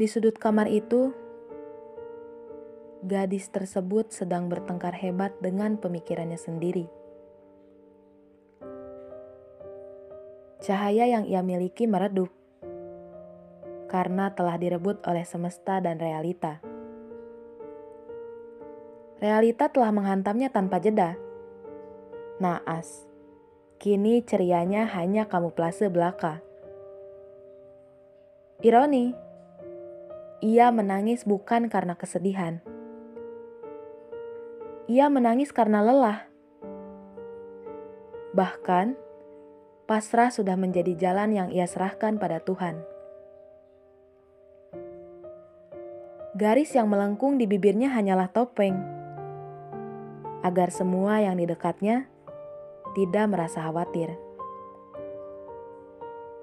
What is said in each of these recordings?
Di sudut kamar itu, gadis tersebut sedang bertengkar hebat dengan pemikirannya sendiri. Cahaya yang ia miliki meredup karena telah direbut oleh semesta dan realita. Realita telah menghantamnya tanpa jeda. Naas, kini cerianya hanya kamuflase belaka. Ironi, ia menangis bukan karena kesedihan. Ia menangis karena lelah. Bahkan, pasrah sudah menjadi jalan yang ia serahkan pada Tuhan. Garis yang melengkung di bibirnya hanyalah topeng, agar semua yang di dekatnya tidak merasa khawatir.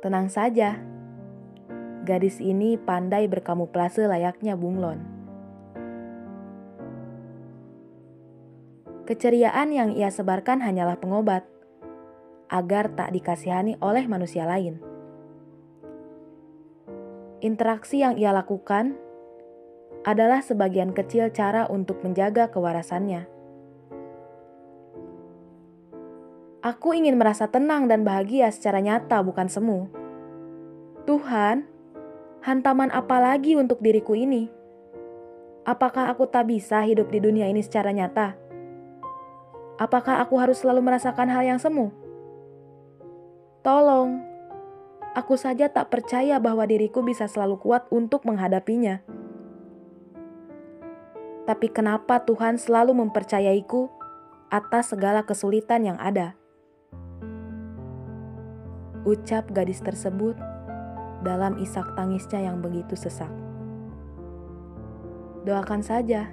Tenang saja Gadis ini pandai berkamuflase layaknya bunglon. Keceriaan yang ia sebarkan hanyalah pengobat, agar tak dikasihani oleh manusia lain. Interaksi yang ia lakukan adalah sebagian kecil cara untuk menjaga kewarasannya. Aku ingin merasa tenang dan bahagia secara nyata, bukan semu. Tuhan, hantaman apa lagi untuk diriku ini? Apakah aku tak bisa hidup di dunia ini secara nyata? Apakah aku harus selalu merasakan hal yang semu? Tolong, aku saja tak percaya bahwa diriku bisa selalu kuat untuk menghadapinya. Tapi kenapa Tuhan selalu mempercayaiku atas segala kesulitan yang ada? Ucap gadis tersebut dalam isak tangisnya yang begitu sesak. Doakan saja,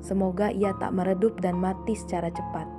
semoga ia tak meredup dan mati secara cepat.